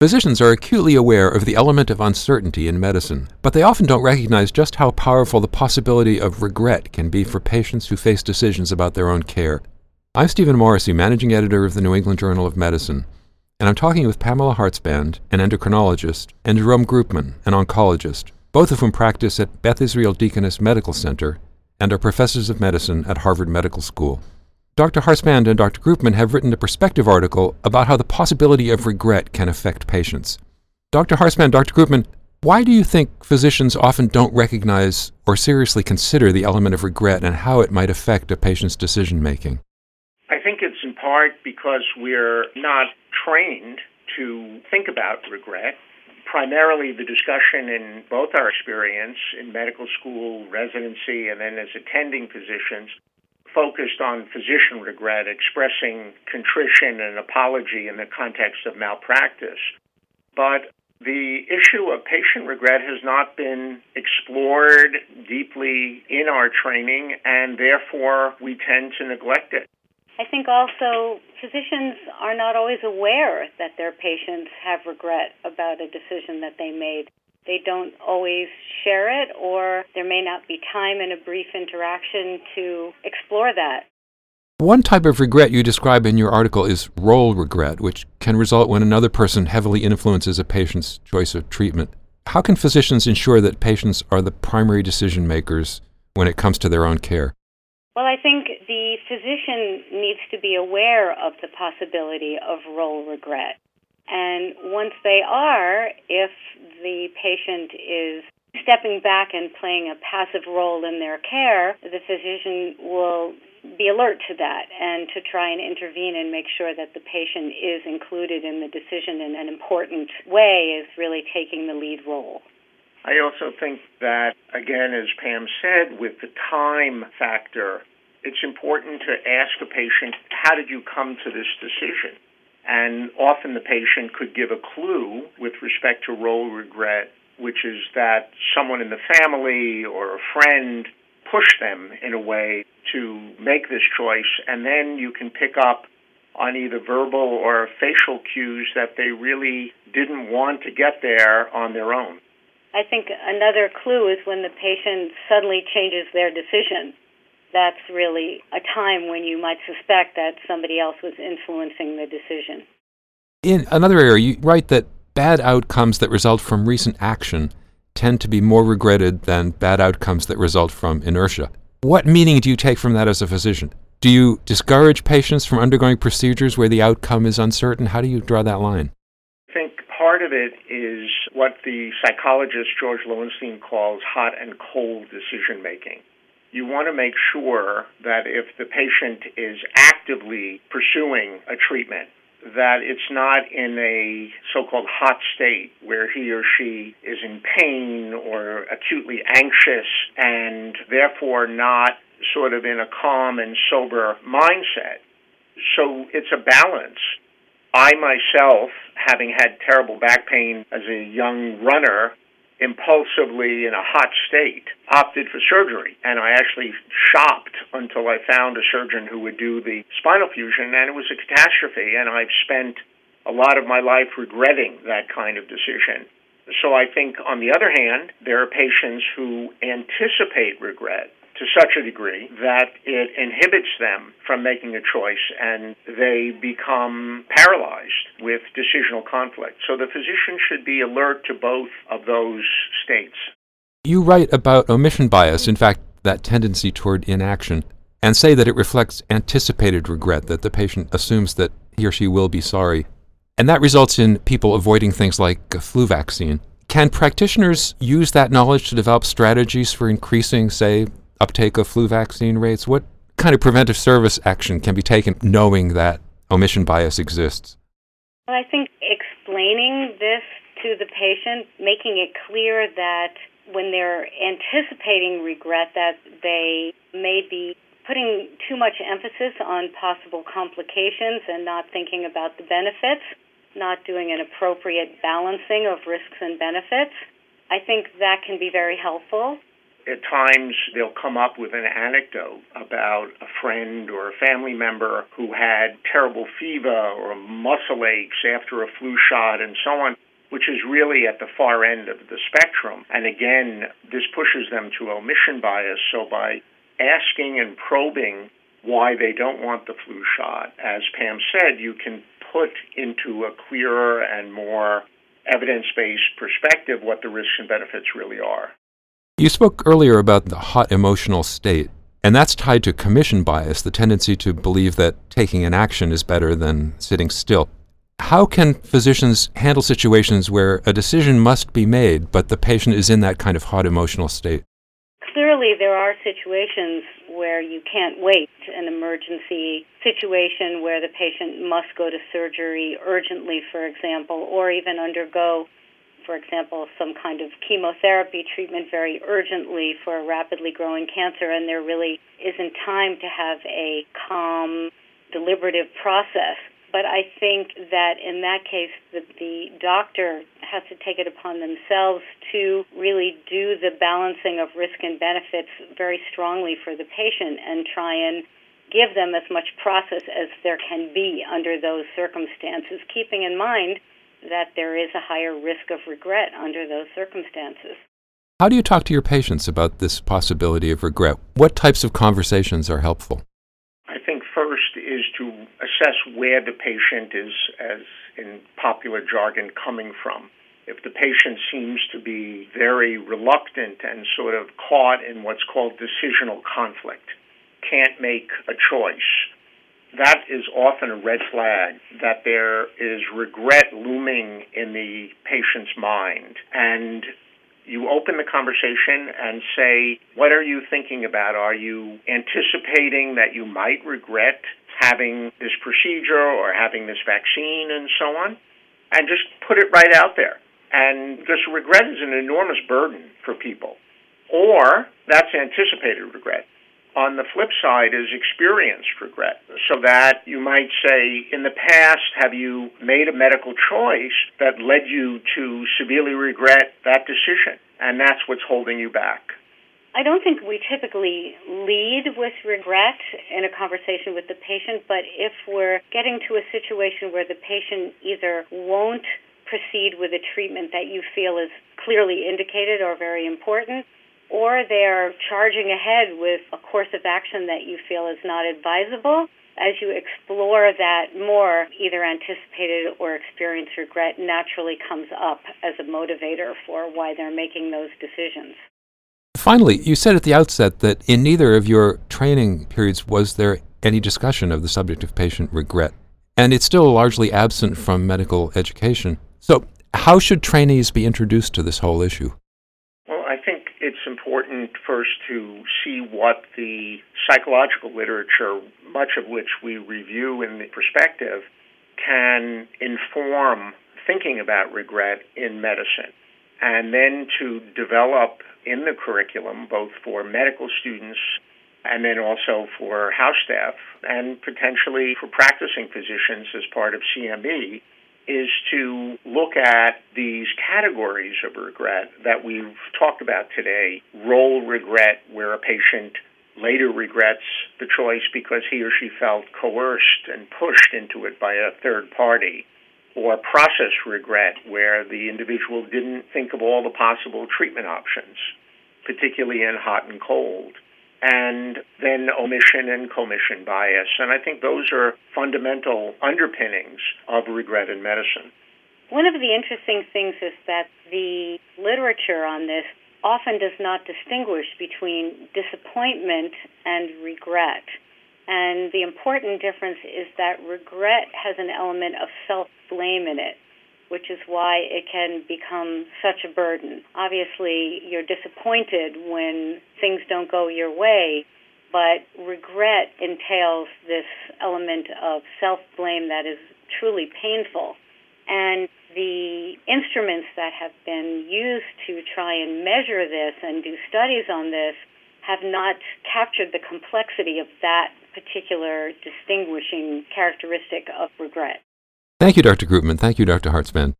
Physicians are acutely aware of the element of uncertainty in medicine, but they often don't recognize just how powerful the possibility of regret can be for patients who face decisions about their own care. I'm Stephen Morrissey, managing editor of the New England Journal of Medicine, and I'm talking with Pamela Hartzband, an endocrinologist, and Jerome Groopman, an oncologist, both of whom practice at Beth Israel Deaconess Medical Center and are professors of medicine at Harvard Medical School. Dr. Hartzband and Dr. Groopman have written a perspective article about how the possibility of regret can affect patients. Dr. Hartzband, Dr. Groopman, why do you think physicians often don't recognize or seriously consider the element of regret and how it might affect a patient's decision making? I think it's in part because we're not trained to think about regret. Primarily, the discussion in both our experience in medical school, residency, and then as attending physicians focused on physician regret, expressing contrition and apology in the context of malpractice. But the issue of patient regret has not been explored deeply in our training, and therefore we tend to neglect it. I think also physicians are not always aware that their patients have regret about a decision that they made they don't always share it, or there may not be time in a brief interaction to explore that. One type of regret you describe in your article is role regret, which can result when another person heavily influences a patient's choice of treatment. How can physicians ensure that patients are the primary decision makers when it comes to their own care? Well, I think the physician needs to be aware of the possibility of role regret. And once they are, if the patient is stepping back and playing a passive role in their care, the physician will be alert to that and to try and intervene and make sure that the patient is included in the decision in an important way is really taking the lead role. I also think that, again, as Pam said, with the time factor, it's important to ask a patient, how did you come to this decision? And often the patient could give a clue with respect to role regret, which is that someone in the family or a friend pushed them in a way to make this choice, and then you can pick up on either verbal or facial cues that they really didn't want to get there on their own. I think another clue is when the patient suddenly changes their decision that's really a time when you might suspect that somebody else was influencing the decision. In another area, you write that bad outcomes that result from recent action tend to be more regretted than bad outcomes that result from inertia. What meaning do you take from that as a physician? Do you discourage patients from undergoing procedures where the outcome is uncertain? How do you draw that line? I think part of it is what the psychologist George Loewenstein calls hot and cold decision making you want to make sure that if the patient is actively pursuing a treatment, that it's not in a so called hot state where he or she is in pain or acutely anxious and therefore not sort of in a calm and sober mindset. So it's a balance. I myself, having had terrible back pain as a young runner, impulsively in a hot state, opted for surgery. And I actually shopped until I found a surgeon who would do the spinal fusion, and it was a catastrophe. And I've spent a lot of my life regretting that kind of decision. So I think, on the other hand, there are patients who anticipate regret to such a degree that it inhibits them from making a choice and they become paralyzed with decisional conflict. So the physician should be alert to both of those states. You write about omission bias, in fact, that tendency toward inaction, and say that it reflects anticipated regret, that the patient assumes that he or she will be sorry. And that results in people avoiding things like a flu vaccine. Can practitioners use that knowledge to develop strategies for increasing, say, uptake of flu vaccine rates? What kind of preventive service action can be taken knowing that omission bias exists? Well, I think explaining this to the patient, making it clear that when they're anticipating regret that they may be putting too much emphasis on possible complications and not thinking about the benefits, not doing an appropriate balancing of risks and benefits. I think that can be very helpful at times they'll come up with an anecdote about a friend or a family member who had terrible fever or muscle aches after a flu shot and so on which is really at the far end of the spectrum. And again, this pushes them to omission bias. So by asking and probing why they don't want the flu shot, as Pam said, you can put into a clearer and more evidence based perspective what the risks and benefits really are. You spoke earlier about the hot emotional state, and that's tied to commission bias, the tendency to believe that taking an action is better than sitting still. How can physicians handle situations where a decision must be made, but the patient is in that kind of hot emotional state? Clearly, there are situations where you can't wait, an emergency situation where the patient must go to surgery urgently, for example, or even undergo for example, some kind of chemotherapy treatment very urgently for a rapidly growing cancer, and there really isn't time to have a calm, deliberative process. But I think that in that case, the, doctor has to take it upon themselves to really do the balancing of risk and benefits very strongly for the patient and try and give them as much process as there can be under those circumstances, keeping in mind that there is a higher risk of regret under those circumstances. How do you talk to your patients about this possibility of regret? What types of conversations are helpful? I think first is to assess where the patient is, as in popular jargon, coming from. If the patient seems to be very reluctant and sort of caught in what's called decisional conflict, can't make a choice, that is often a red flag that there is regret looming in the patient's mind. And you open the conversation and say, What are you thinking about? Are you anticipating that you might regret having this procedure or having this vaccine and so on? And just put it right out there. And because regret is an enormous burden for people. Or that's anticipated regret on the flip side is experienced regret. So that you might say, in the past, have you made a medical choice that led you to severely regret that decision? And that's what's holding you back. I don't think we typically lead with regret in a conversation with the patient, but if we're getting to a situation where the patient either won't proceed with a treatment that you feel is clearly indicated or very important, or they're charging ahead with a course of action that you feel is not advisable. As you explore that more, either anticipated or experienced regret naturally comes up as a motivator for why they're making those decisions. Finally, you said at the outset that in neither of your training periods was there any discussion of the subject of patient regret, and it's still largely absent from medical education. So, how should trainees be introduced to this whole issue? It's important first to see what the psychological literature, much of which we review in the perspective, can inform thinking about regret in medicine. And then to develop in the curriculum, both for medical students and then also for house staff and potentially for practicing physicians as part of CME, is to look at these categories of regret that we've talked about today. Role regret, where a patient later regrets the choice because he or she felt coerced and pushed into it by a third party. Or process regret, where the individual didn't think of all the possible treatment options, particularly in hot and cold and then omission and commission bias. And I think those are fundamental underpinnings of regret in medicine. One of the interesting things is that the literature on this often does not distinguish between disappointment and regret. And the important difference is that regret has an element of self blame in it which is why it can become such a burden. Obviously, you're disappointed when things don't go your way, but regret entails this element of self blame that is truly painful. And the instruments that have been used to try and measure this and do studies on this have not captured the complexity of that particular distinguishing characteristic of regret. Thank you, Dr. Groopman. Thank you, Dr. Hartzband.